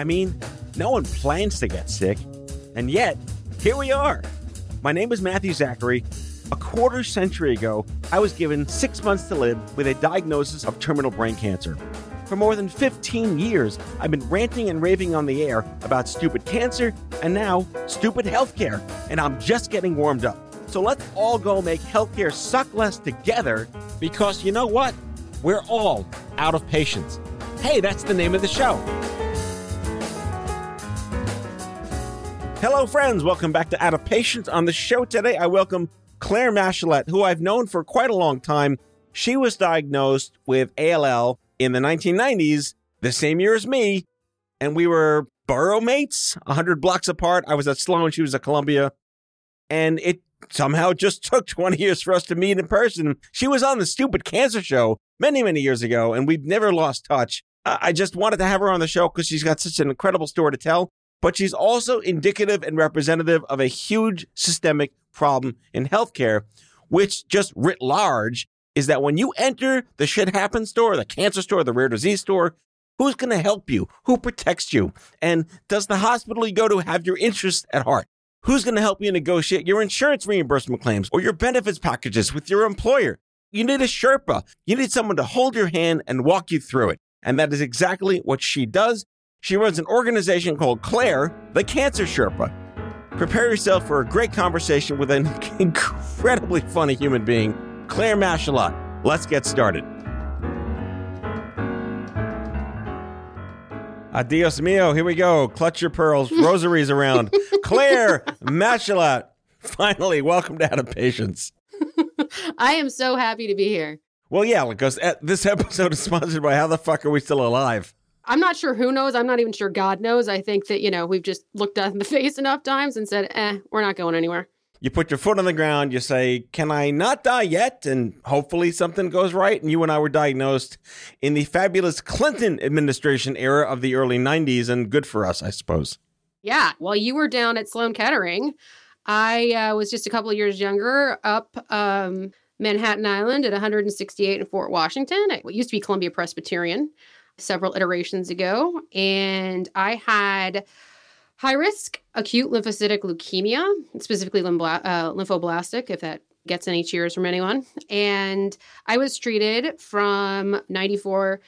I mean, no one plans to get sick, and yet, here we are. My name is Matthew Zachary. A quarter century ago, I was given six months to live with a diagnosis of terminal brain cancer. For more than 15 years, I've been ranting and raving on the air about stupid cancer and now stupid healthcare, and I'm just getting warmed up. So let's all go make healthcare suck less together because you know what? We're all out of patience. Hey, that's the name of the show. Hello, friends. Welcome back to Out of Patience. On the show today, I welcome Clare Matschullat, who I've known for quite a long time. She was diagnosed with ALL in the 1990s, the same year as me, and we were borough mates, 100 blocks apart. I was at Sloan, she was at Columbia, and it somehow just took 20 years for us to meet in person. She was on the stupid cancer show many, many years ago, and we've never lost touch. I just wanted to have her on the show because she's got such an incredible story to tell but she's also indicative and representative of a huge systemic problem in healthcare, which just writ large is that when you enter the shit happens store, the cancer store, the rare disease store, who's going to help you? Who protects you? And does the hospital you go to have your interests at heart? Who's going to help you negotiate your insurance reimbursement claims or your benefits packages with your employer? You need a Sherpa. You need someone to hold your hand and walk you through it. And that is exactly what she does. She runs an organization called Clare, the Cancer Sherpa. Prepare yourself for a great conversation with an incredibly funny human being, Clare Matschullat. Let's get started. Adios mio. Here we go. Clutch your pearls. Rosaries around. Clare Matschullat. Finally, welcome to Out of Patience. I am so happy to be here. Well, yeah, because uh, this episode is sponsored by How the Fuck Are We Still Alive? I'm not sure who knows. I'm not even sure God knows. I think that, you know, we've just looked at in the face enough times and said, eh, we're not going anywhere. You put your foot on the ground, you say, Can I not die yet? And hopefully something goes right. And you and I were diagnosed in the fabulous Clinton administration era of the early 90s, and good for us, I suppose. Yeah. While you were down at Sloan Kettering, I uh, was just a couple of years younger up um, Manhattan Island at 168 in Fort Washington. It used to be Columbia Presbyterian several iterations ago, and I had high risk acute lymphocytic leukemia, specifically uh, lymphoblastic, if that gets any cheers from anyone. And I was treated from 94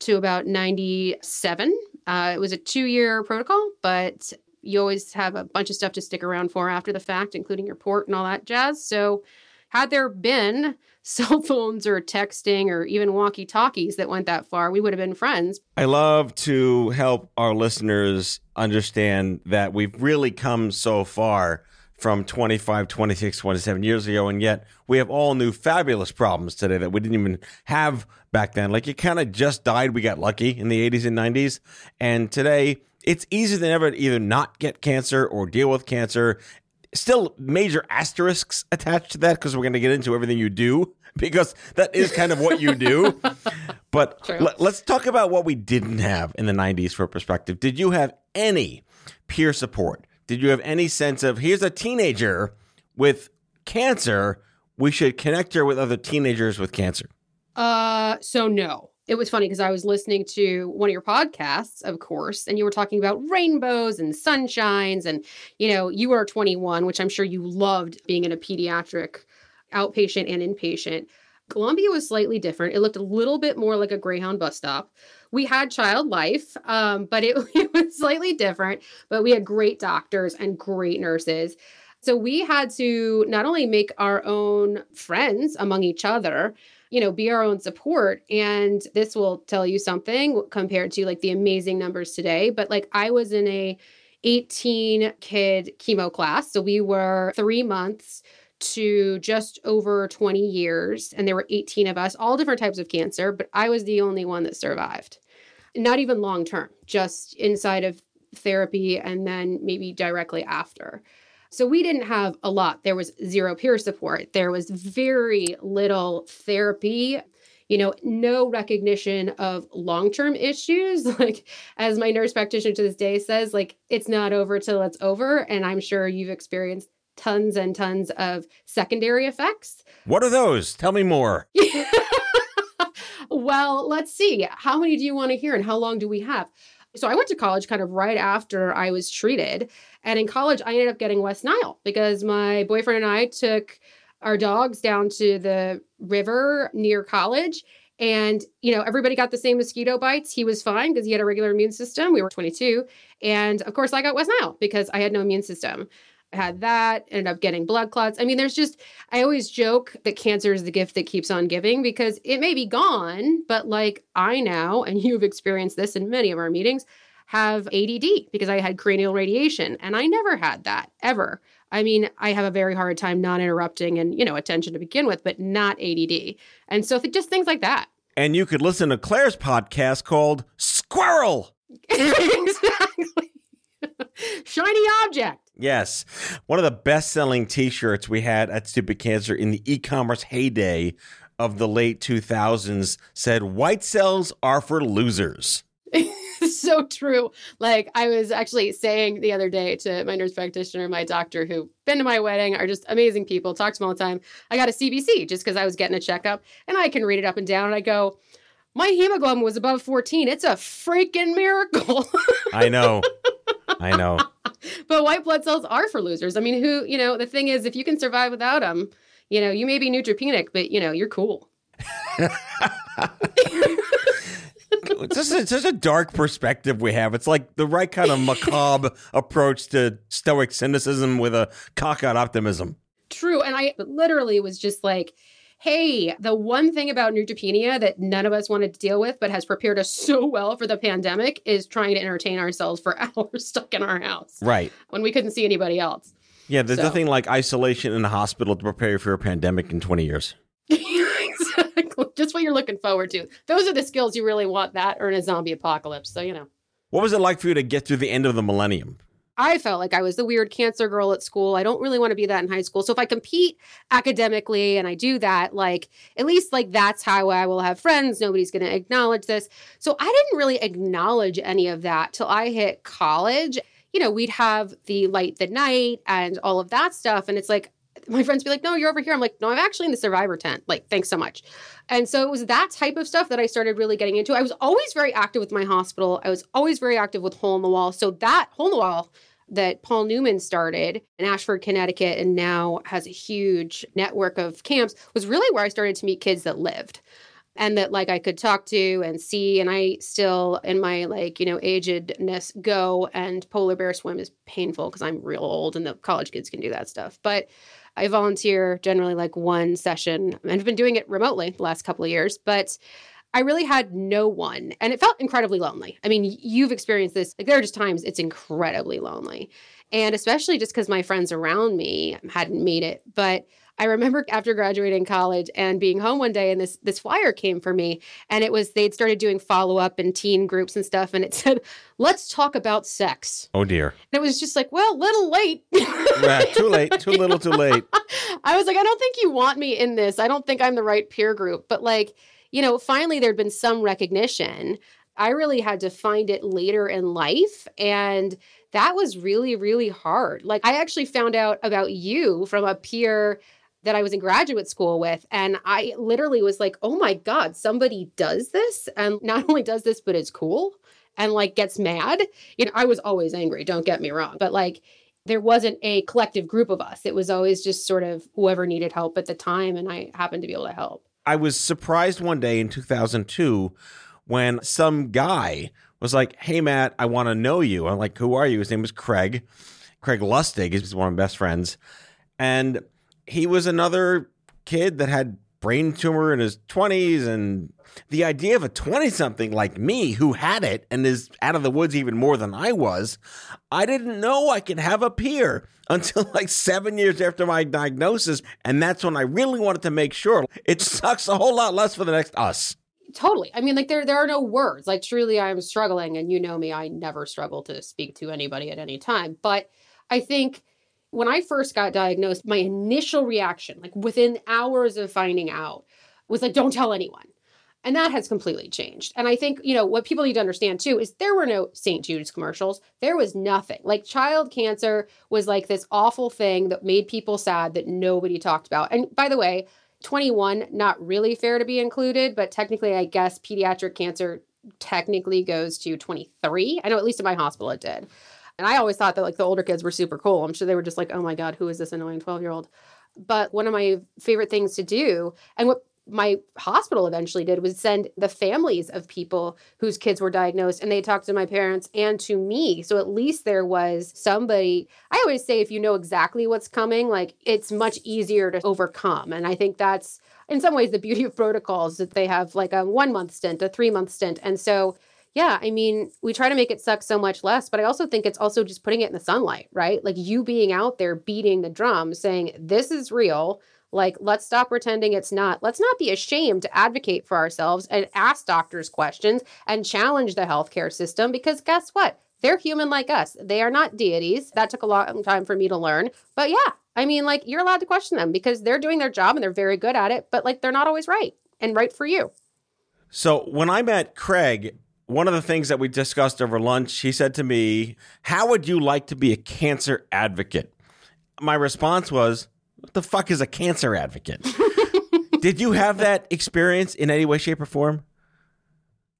to about 97. Uh, it was a two year protocol, but you always have a bunch of stuff to stick around for after the fact, including your port and all that jazz. So, had there been cell phones or texting or even walkie talkies that went that far, we would have been friends. I love to help our listeners understand that we've really come so far from 25, 26, 27 years ago. And yet we have all new fabulous problems today that we didn't even have back then. Like it kind of just died. We got lucky in the 80s and 90s. And today it's easier than ever to either not get cancer or deal with cancer still major asterisks attached to that because we're going to get into everything you do because that is kind of what you do. but l- let's talk about what we didn't have in the 90s for perspective. Did you have any peer support? Did you have any sense of here's a teenager with cancer, we should connect her with other teenagers with cancer? Uh so no it was funny because I was listening to one of your podcasts, of course, and you were talking about rainbows and sunshines. And, you know, you are 21, which I'm sure you loved being in a pediatric outpatient and inpatient. Columbia was slightly different. It looked a little bit more like a Greyhound bus stop. We had child life, um, but it, it was slightly different. But we had great doctors and great nurses. So we had to not only make our own friends among each other, you know, be our own support. And this will tell you something compared to like the amazing numbers today. But like I was in a 18 kid chemo class. So we were three months to just over 20 years. And there were 18 of us, all different types of cancer, but I was the only one that survived. Not even long term, just inside of therapy and then maybe directly after. So we didn't have a lot. There was zero peer support. There was very little therapy you know, no recognition of long term issues. Like, as my nurse practitioner to this day says, like, it's not over till it's over. And I'm sure you've experienced tons and tons of secondary effects. What are those? Tell me more. well, let's see. How many do you want to hear and how long do we have? So I went to college kind of right after I was treated. And in college, I ended up getting West Nile because my boyfriend and I took our dogs down to the river near college. And, you know, everybody got the same mosquito bites. He was fine because he had a regular immune system. We were 22. And of course, I got West Nile because I had no immune system. Had that, ended up getting blood clots. I mean, there's just, I always joke that cancer is the gift that keeps on giving because it may be gone, but like I now, and you've experienced this in many of our meetings, have ADD because I had cranial radiation and I never had that ever. I mean, I have a very hard time non interrupting and, you know, attention to begin with, but not ADD. And so th- just things like that. And you could listen to Clare's podcast called Squirrel. exactly. Shiny object. Yes. One of the best selling t shirts we had at Stupid Cancer in the e commerce heyday of the late 2000s said, White cells are for losers. so true. Like I was actually saying the other day to my nurse practitioner, my doctor who been to my wedding are just amazing people, talk to them all the time. I got a CBC just because I was getting a checkup and I can read it up and down and I go, my hemoglobin was above 14. It's a freaking miracle. I know. I know. But white blood cells are for losers. I mean, who, you know, the thing is, if you can survive without them, you know, you may be neutropenic, but, you know, you're cool. it's just a, such a dark perspective we have. It's like the right kind of macabre approach to stoic cynicism with a cockeyed optimism. True. And I literally was just like, hey, the one thing about neutropenia that none of us wanted to deal with, but has prepared us so well for the pandemic is trying to entertain ourselves for hours stuck in our house. Right. When we couldn't see anybody else. Yeah, there's so. nothing like isolation in a hospital to prepare you for a pandemic in 20 years. just what you're looking forward to. Those are the skills you really want that or in a zombie apocalypse. So, you know. What was it like for you to get through the end of the millennium? I felt like I was the weird cancer girl at school. I don't really want to be that in high school. So if I compete academically and I do that, like at least like that's how I will have friends. Nobody's going to acknowledge this. So I didn't really acknowledge any of that till I hit college. You know, we'd have the light the night and all of that stuff and it's like my friends be like, no, you're over here. I'm like, no, I'm actually in the survivor tent. Like, thanks so much. And so it was that type of stuff that I started really getting into. I was always very active with my hospital. I was always very active with Hole in the Wall. So that Hole in the Wall that Paul Newman started in Ashford, Connecticut, and now has a huge network of camps was really where I started to meet kids that lived and that like I could talk to and see. And I still, in my like, you know, agedness, go and polar bear swim is painful because I'm real old and the college kids can do that stuff. But I volunteer generally like one session and I've been doing it remotely the last couple of years, but I really had no one and it felt incredibly lonely. I mean, you've experienced this. Like there are just times it's incredibly lonely. And especially just because my friends around me hadn't made it. But I remember after graduating college and being home one day and this this flyer came for me and it was they'd started doing follow-up and teen groups and stuff and it said, Let's talk about sex. Oh dear. And it was just like, well, little late. yeah, too late, too little, too late. I was like, I don't think you want me in this. I don't think I'm the right peer group. But like, you know, finally there'd been some recognition. I really had to find it later in life. And that was really, really hard. Like, I actually found out about you from a peer that I was in graduate school with. And I literally was like, oh my God, somebody does this. And not only does this, but it's cool and like gets mad. You know, I was always angry, don't get me wrong. But like, there wasn't a collective group of us. It was always just sort of whoever needed help at the time. And I happened to be able to help. I was surprised one day in 2002 when some guy was like, Hey, Matt, I want to know you. I'm like, Who are you? His name was Craig. Craig Lustig. He's one of my best friends. And he was another kid that had brain tumor in his 20s and the idea of a 20 something like me who had it and is out of the woods even more than I was, I didn't know I could have a peer until like seven years after my diagnosis. And that's when I really wanted to make sure it sucks a whole lot less for the next us. Totally. I mean, like there there are no words. Like truly I'm struggling and you know me, I never struggle to speak to anybody at any time. But I think when I first got diagnosed, my initial reaction, like within hours of finding out, was like, don't tell anyone. And that has completely changed. And I think, you know, what people need to understand too is there were no St. Jude's commercials. There was nothing. Like child cancer was like this awful thing that made people sad that nobody talked about. And by the way, 21, not really fair to be included, but technically, I guess pediatric cancer technically goes to 23. I know at least in my hospital it did. And I always thought that like the older kids were super cool. I'm sure they were just like, oh my God, who is this annoying 12 year old? But one of my favorite things to do, and what my hospital eventually did was send the families of people whose kids were diagnosed and they talked to my parents and to me so at least there was somebody i always say if you know exactly what's coming like it's much easier to overcome and i think that's in some ways the beauty of protocols that they have like a one month stint a three month stint and so yeah i mean we try to make it suck so much less but i also think it's also just putting it in the sunlight right like you being out there beating the drum saying this is real like, let's stop pretending it's not. Let's not be ashamed to advocate for ourselves and ask doctors questions and challenge the healthcare system because guess what? They're human like us. They are not deities. That took a long time for me to learn. But yeah, I mean, like, you're allowed to question them because they're doing their job and they're very good at it, but like, they're not always right and right for you. So when I met Craig, one of the things that we discussed over lunch, he said to me, How would you like to be a cancer advocate? My response was, what the fuck is a cancer advocate? Did you have that experience in any way, shape, or form?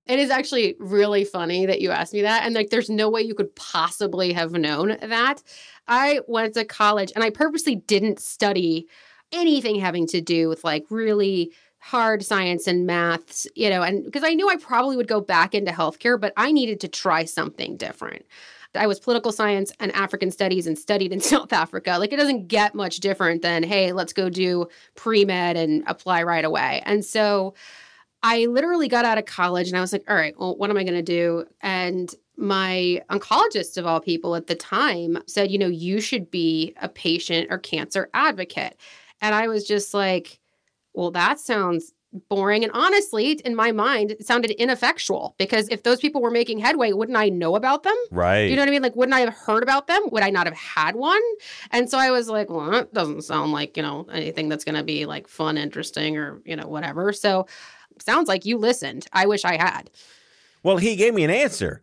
It is actually really funny that you asked me that. And like, there's no way you could possibly have known that. I went to college and I purposely didn't study anything having to do with like really hard science and maths, you know, and because I knew I probably would go back into healthcare, but I needed to try something different. I was political science and African studies and studied in South Africa. Like it doesn't get much different than, hey, let's go do pre med and apply right away. And so I literally got out of college and I was like, all right, well, what am I going to do? And my oncologist of all people at the time said, you know, you should be a patient or cancer advocate. And I was just like, well, that sounds boring. And honestly, in my mind, it sounded ineffectual because if those people were making headway, wouldn't I know about them? Right. You know what I mean? Like, wouldn't I have heard about them? Would I not have had one? And so I was like, well, that doesn't sound like, you know, anything that's going to be like fun, interesting, or, you know, whatever. So sounds like you listened. I wish I had. Well, he gave me an answer.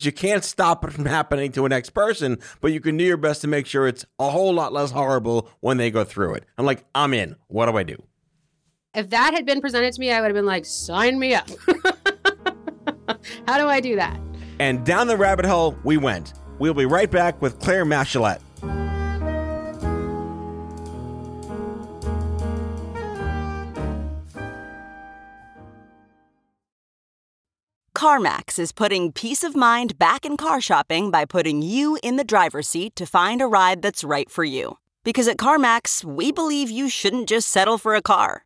You can't stop it from happening to a next person, but you can do your best to make sure it's a whole lot less horrible when they go through it. I'm like, I'm in. What do I do? If that had been presented to me, I would have been like, sign me up. How do I do that? And down the rabbit hole we went. We'll be right back with Clare Matschullat. CarMax is putting peace of mind back in car shopping by putting you in the driver's seat to find a ride that's right for you. Because at CarMax, we believe you shouldn't just settle for a car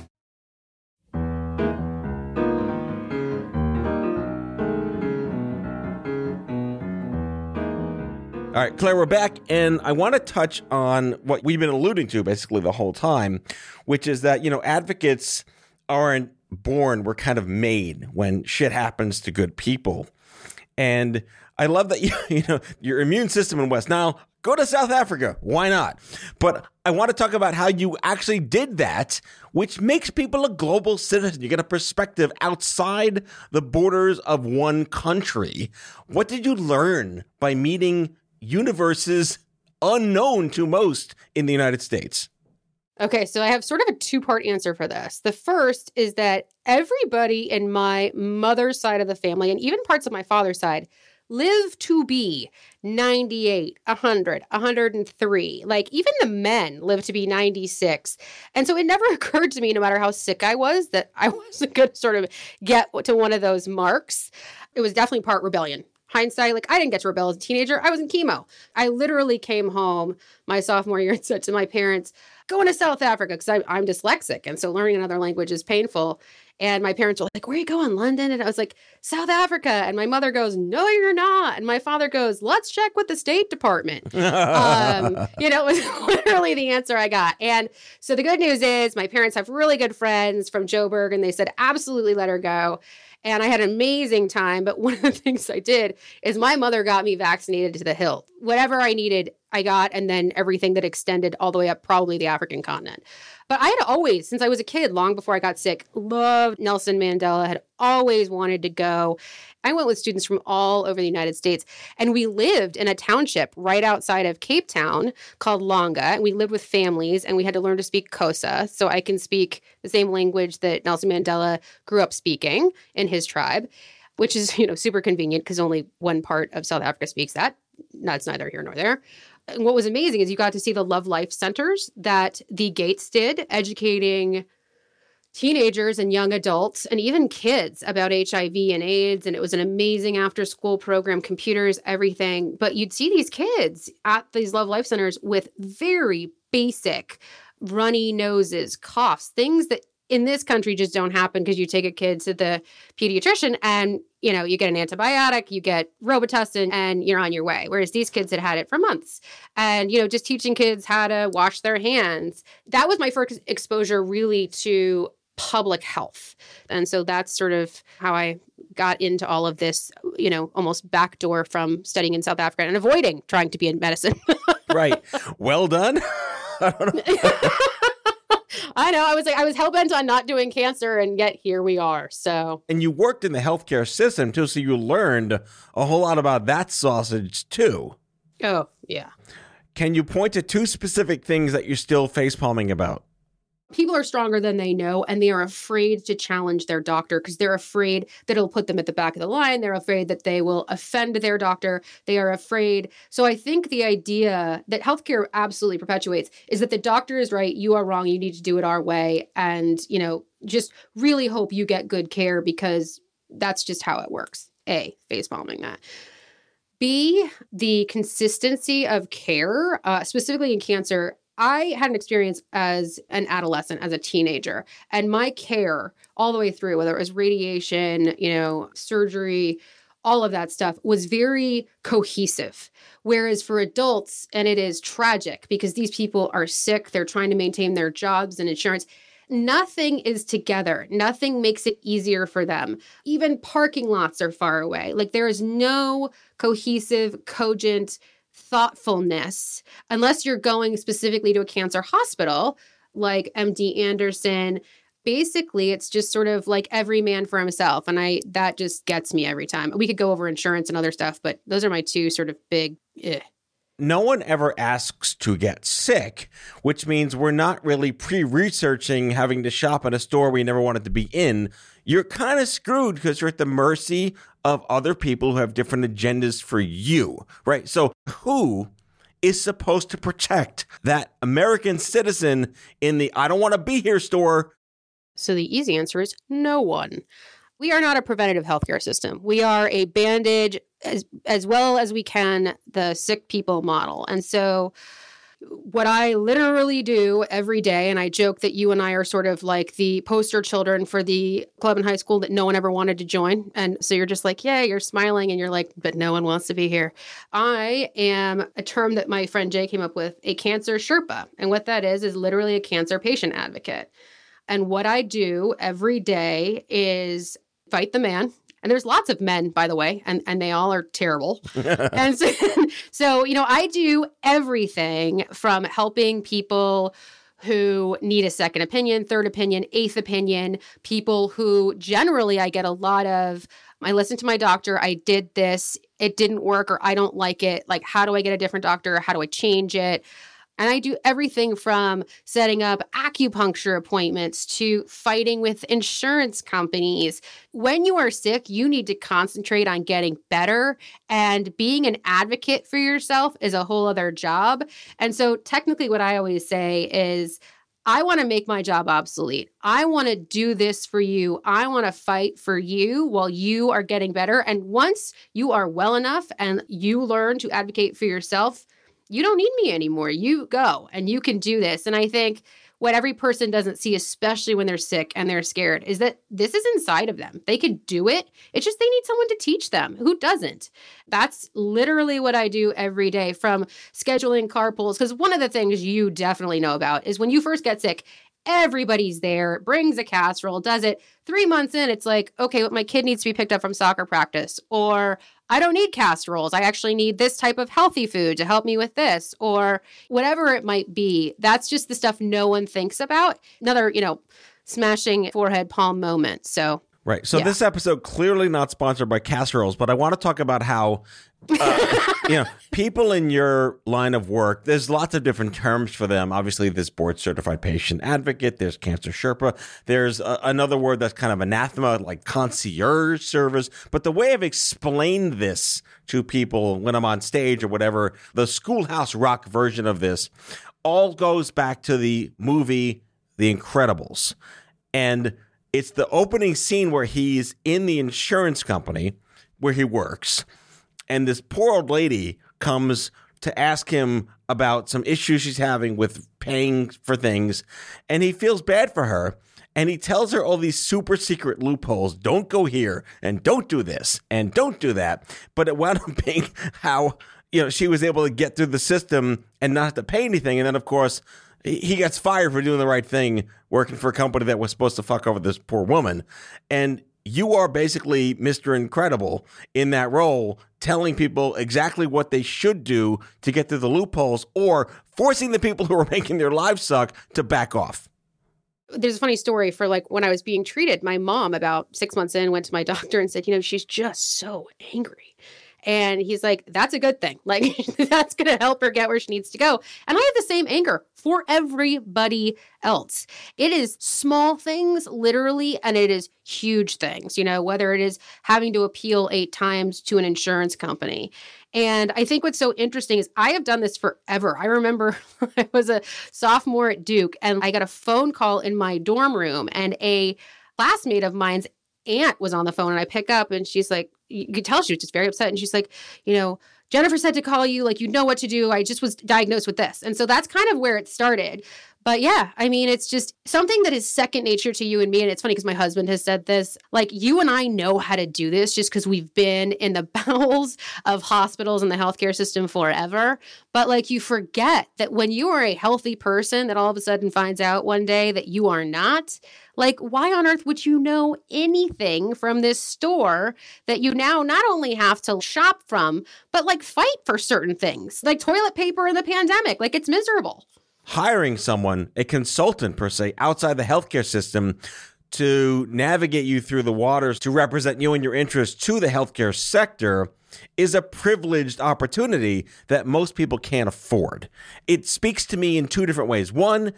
All right, Clare, we're back, and I want to touch on what we've been alluding to basically the whole time, which is that, you know, advocates aren't born, we're kind of made when shit happens to good people. And I love that you, you know your immune system in West Nile. Go to South Africa. Why not? But I want to talk about how you actually did that, which makes people a global citizen. You get a perspective outside the borders of one country. What did you learn by meeting universes unknown to most in the United States? Okay, so I have sort of a two part answer for this. The first is that everybody in my mother's side of the family, and even parts of my father's side, live to be 98, 100, 103. Like even the men live to be 96. And so it never occurred to me, no matter how sick I was, that I wasn't going to sort of get to one of those marks. It was definitely part rebellion. Hindsight, like I didn't get to rebel as a teenager. I was in chemo. I literally came home my sophomore year and said to my parents, going to South Africa because I'm dyslexic. And so learning another language is painful. And my parents were like, Where are you going, London? And I was like, South Africa. And my mother goes, No, you're not. And my father goes, Let's check with the State Department. um, you know, it was literally the answer I got. And so the good news is my parents have really good friends from Joburg, and they said, Absolutely let her go. And I had an amazing time. But one of the things I did is my mother got me vaccinated to the hilt. Whatever I needed, I got, and then everything that extended all the way up, probably the African continent. But I had always, since I was a kid, long before I got sick, loved Nelson Mandela, had always wanted to go. I went with students from all over the United States, and we lived in a township right outside of Cape Town called Langa. And we lived with families, and we had to learn to speak Xhosa. so I can speak the same language that Nelson Mandela grew up speaking in his tribe, which is you know super convenient because only one part of South Africa speaks that. That's neither here nor there. And what was amazing is you got to see the Love Life centers that the Gates did, educating teenagers and young adults and even kids about HIV and AIDS. And it was an amazing after school program, computers, everything. But you'd see these kids at these Love Life centers with very basic runny noses, coughs, things that in this country just don't happen because you take a kid to the pediatrician and you know you get an antibiotic you get robitussin and you're on your way. Whereas these kids had had it for months. And you know just teaching kids how to wash their hands. That was my first exposure really to public health. And so that's sort of how i got into all of this you know almost backdoor from studying in south africa and avoiding trying to be in medicine. Right. Well done I know. I was like, I was hell bent on not doing cancer, and yet here we are. So, and you worked in the healthcare system too, so you learned a whole lot about that sausage too. Oh yeah. Can you point to two specific things that you're still face palming about? People are stronger than they know and they are afraid to challenge their doctor because they're afraid that it'll put them at the back of the line they're afraid that they will offend their doctor they are afraid. So i think the idea that healthcare absolutely perpetuates is that the doctor is right you are wrong you need to do it our way and you know just really hope you get good care because that's just how it works. A face bombing that. B, the consistency of care, uh, specifically in cancer, I had an experience as an adolescent, as a teenager, and my care all the way through, whether it was radiation, you know, surgery, all of that stuff was very cohesive. Whereas for adults, and it is tragic because these people are sick, they're trying to maintain their jobs and insurance. Nothing is together. Nothing makes it easier for them. Even parking lots are far away. Like there is no cohesive, cogent thoughtfulness, unless you're going specifically to a cancer hospital like MD Anderson. Basically, it's just sort of like every man for himself. And I that just gets me every time. We could go over insurance and other stuff, but those are my two sort of big eh. No one ever asks to get sick, which means we're not really pre researching having to shop at a store we never wanted to be in. You're kind of screwed because you're at the mercy of other people who have different agendas for you, right? So, who is supposed to protect that American citizen in the I don't want to be here store? So, the easy answer is no one. We are not a preventative healthcare system. We are a bandage as as well as we can the sick people model. And so what I literally do every day, and I joke that you and I are sort of like the poster children for the club in high school that no one ever wanted to join. And so you're just like, yeah, you're smiling and you're like, but no one wants to be here. I am a term that my friend Jay came up with a cancer Sherpa. And what that is, is literally a cancer patient advocate. And what I do every day is fight the man and there's lots of men by the way and and they all are terrible. And so, so you know i do everything from helping people who need a second opinion third opinion eighth opinion people who generally i get a lot of i listened to my doctor i did this it didn't work or i don't like it. Like how do i get a different doctor? How do i change it and I do everything from setting up acupuncture appointments to fighting with insurance companies. When you are sick, you need to concentrate on getting better. And being an advocate for yourself is a whole other job. And so, technically, what I always say is, I want to make my job obsolete. I want to do this for you. I want to fight for you while you are getting better. And once you are well enough and you learn to advocate for yourself, you don't need me anymore. You go and you can do this. And I think what every person doesn't see, especially when they're sick and they're scared, is that this is inside of them. They can do it. It's just they need someone to teach them. Who doesn't? That's literally what I do every day from scheduling carpools. Because one of the things you definitely know about is when you first get sick, everybody's there, brings a casserole, does it. Three months in, it's like, okay, my kid needs to be picked up from soccer practice, or I don't need casseroles. I actually need this type of healthy food to help me with this, or whatever it might be. That's just the stuff no one thinks about. Another, you know, smashing forehead palm moment. So, Right. So Yeah. this episode clearly not sponsored by casseroles, but I want to talk about how uh, you know people in your line of work. There's lots of different terms for them. Obviously, there's board certified patient advocate. There's cancer Sherpa. There's a, another word that's kind of anathema, like concierge service. But the way I've explained this to people when I'm on stage or whatever, the Schoolhouse Rock version of this, all goes back to the movie The Incredibles, and it's the opening scene where he's in the insurance company where he works and this poor old lady comes to ask him about some issues she's having with paying for things and he feels bad for her and he tells her all these super secret loopholes don't go here and don't do this and don't do that. But it wound up being how you know she was able to get through the system and not have to pay anything and then of course he gets fired for doing the right thing working for a company that was supposed to fuck over this poor woman and you are basically Mr. Incredible in that role, telling people exactly what they should do to get through the loopholes or forcing the people who are making their lives suck to back off. there's a funny story for like when I was being treated. My mom, about six months in, went to my doctor and said, You know, she's just so angry. And he's like, That's a good thing. Like, that's going to help her get where she needs to go. And I have the same anger for everybody else. It is small things, literally, and it is huge things, you know, whether it is having to appeal eight times to an insurance company. And I think what's so interesting is I have done this forever. I remember I was a sophomore at Duke and I got a phone call in my dorm room, and a classmate of mine's aunt was on the phone. And I pick up and she's like, You could tell she was just very upset. And she's like, You know, Jennifer said to call you, like, you know what to do. I just was diagnosed with this. And so that's kind of where it started. But yeah, I mean, it's just something that is second nature to you and me. And it's funny because my husband has said this like, you and I know how to do this just because we've been in the bowels of hospitals and the healthcare system forever. But like, you forget that when you are a healthy person that all of a sudden finds out one day that you are not, like, why on earth would you know anything from this store that you now not only have to shop from, but like fight for certain things, like toilet paper in the pandemic? Like, it's miserable. Hiring someone, a consultant per se, outside the healthcare system to navigate you through the waters to represent you and your interests to the healthcare sector is a privileged opportunity that most people can't afford. It speaks to me in two different ways. One,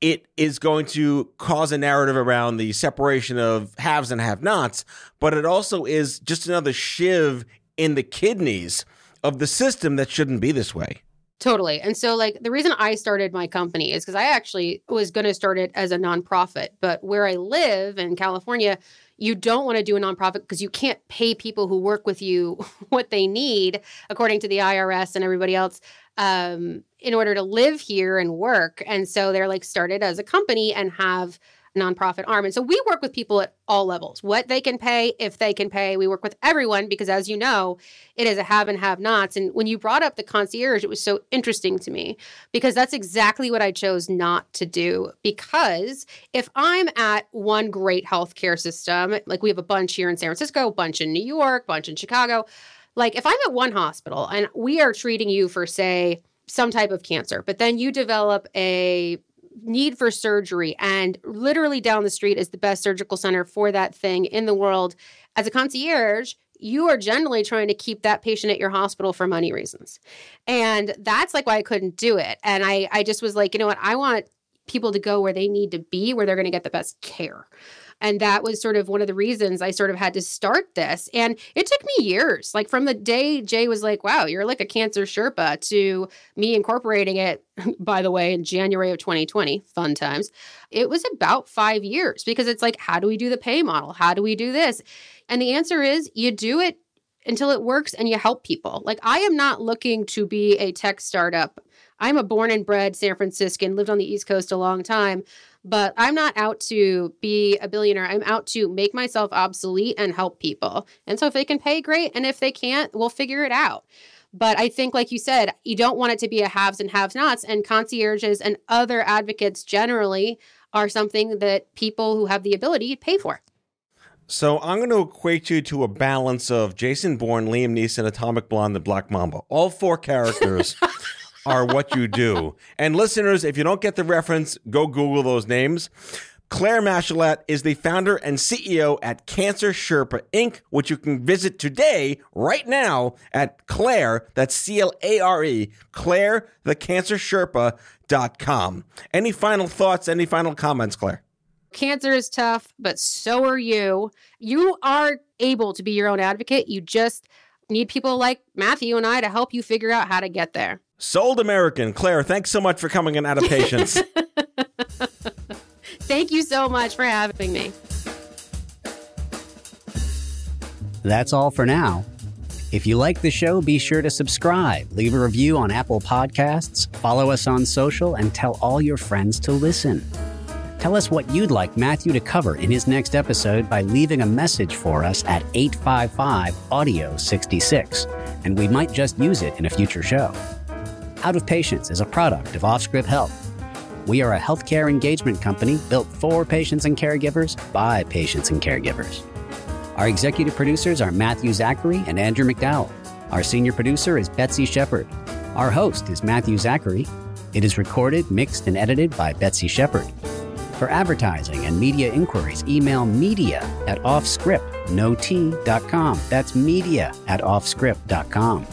it is going to cause a narrative around the separation of haves and have nots, but it also is just another shiv in the kidneys of the system that shouldn't be this way. Totally. And so, like, the reason I started my company is because I actually was going to start it as a nonprofit. But where I live in California, you don't want to do a nonprofit because you can't pay people who work with you what they need, according to the IRS and everybody else, um, in order to live here and work. And so they're like started as a company and have nonprofit arm. And so we work with people at all levels, what they can pay, if they can pay. We work with everyone because, as you know, it is a have and have nots. And when you brought up the concierge, it was so interesting to me because that's exactly what I chose not to do. Because if I'm at one great healthcare system, like we have a bunch here in San Francisco, a bunch in New York, a bunch in Chicago, like if I'm at one hospital and we are treating you for, say, some type of cancer, but then you develop a need for surgery and literally down the street is the best surgical center for that thing in the world. As a concierge you are generally trying to keep that patient at your hospital for money reasons. And that's like why i couldn't do it. And i i just was like you know what? I want people to go where they need to be where they're going to get the best care and that was sort of one of the reasons I sort of had to start this. And it took me years, like from the day Jay was like, wow, you're like a cancer Sherpa, to me incorporating it, by the way, in January of 2020, fun times. It was about five years because it's like, how do we do the pay model? How do we do this? And the answer is you do it until it works and you help people. Like, I am not looking to be a tech startup. I'm a born and bred San Franciscan, lived on the East Coast a long time but I'm not out to be a billionaire. I'm out to make myself obsolete and help people. And so if they can pay, great. And if they can't, we'll figure it out. But I think, like you said, you don't want it to be a haves and have nots. And concierges and other advocates generally are something that people who have the ability pay for. So I'm going to equate you to a balance of Jason Bourne, Liam Neeson, Atomic Blonde, and Black Mamba. All four characters are what you do. And listeners, if you don't get the reference, go Google those names. Clare Matschullat is the founder and CEO at Cancer Sherpa Inc., which you can visit today, right now, at Clare, that's C L A R E, Clare, the Cancer Sherpa.com. Any final thoughts, any final comments, Clare? Cancer is tough, but so are you. You are able to be your own advocate. You just need people like Matthew and I to help you figure out how to get there. Sold American. Clare, thanks so much for coming in out of patience. Thank you so much for having me. That's all for now. If you like the show, be sure to subscribe, leave a review on Apple Podcasts, follow us on social, and tell all your friends to listen. Tell us what you'd like Matthew to cover in his next episode by leaving a message for us at 855 Audio 66, and we might just use it in a future show. Out of Patience is a product of OffScrip Health. We are a healthcare engagement company built for patients and caregivers by patients and caregivers. Our executive producers are Matthew Zachary and Andrew McDowell. Our senior producer is Betsy Shepard. Our host is Matthew Zachary. It is recorded, mixed, and edited by Betsy Shepard. For advertising and media inquiries, email media at OffScrip.com. That's media at OffScrip.com.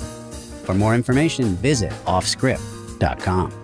For more information, visit OffScrip.com.